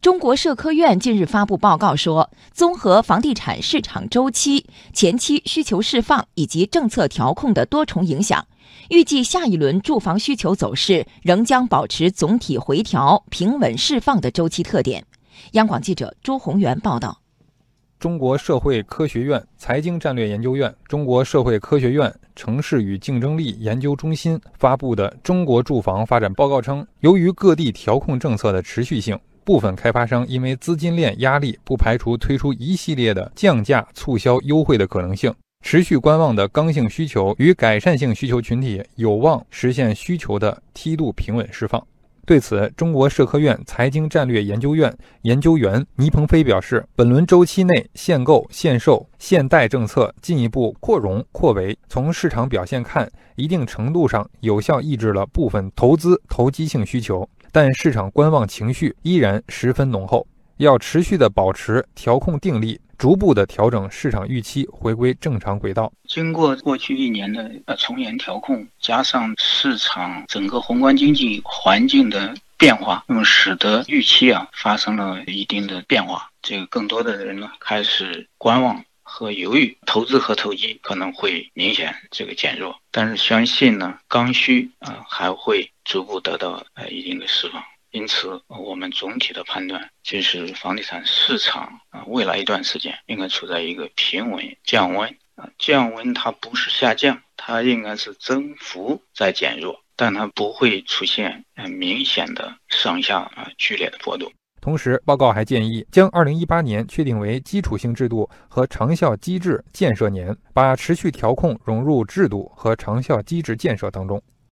中国社科院近日发布报告说，综合房地产市场周期、前期需求释放以及政策调控的多重影响，预计下一轮住房需求走势仍将保持总体回调、平稳释放的周期特点。央广记者朱宏元报道。中国社会科学院财经战略研究院、中国社会科学院城市与竞争力研究中心发布的《中国住房发展报告》称，由于各地调控政策的持续性。部分开发商因为资金链压力，不排除推出一系列的降价、促销、优惠的可能性。持续观望的刚性需求与改善性需求群体有望实现需求的梯度平稳释放。对此，中国社科院财经战略研究院研究员倪鹏飞表示，本轮周期内限购、限售、限贷政策进一步扩容扩围，从市场表现看，一定程度上有效抑制了部分投资投机性需求。但市场观望情绪依然十分浓厚，要持续的保持调控定力，逐步的调整市场预期，回归正常轨道。经过过去一年的呃从严调控，加上市场整个宏观经济环境的变化，那么使得预期啊发生了一定的变化。这个更多的人呢开始观望。和犹豫，投资和投机可能会明显这个减弱，但是相信呢，刚需啊还会逐步得到呃一定的释放。因此，我们总体的判断就是房地产市场啊未来一段时间应该处在一个平稳降温啊降温，它不是下降，它应该是增幅在减弱，但它不会出现很明显的上下啊剧烈的波动。同时，报告还建议将2018年确定为基础性制度和长效机制建设年，把持续调控融入制度和长效机制建设当中。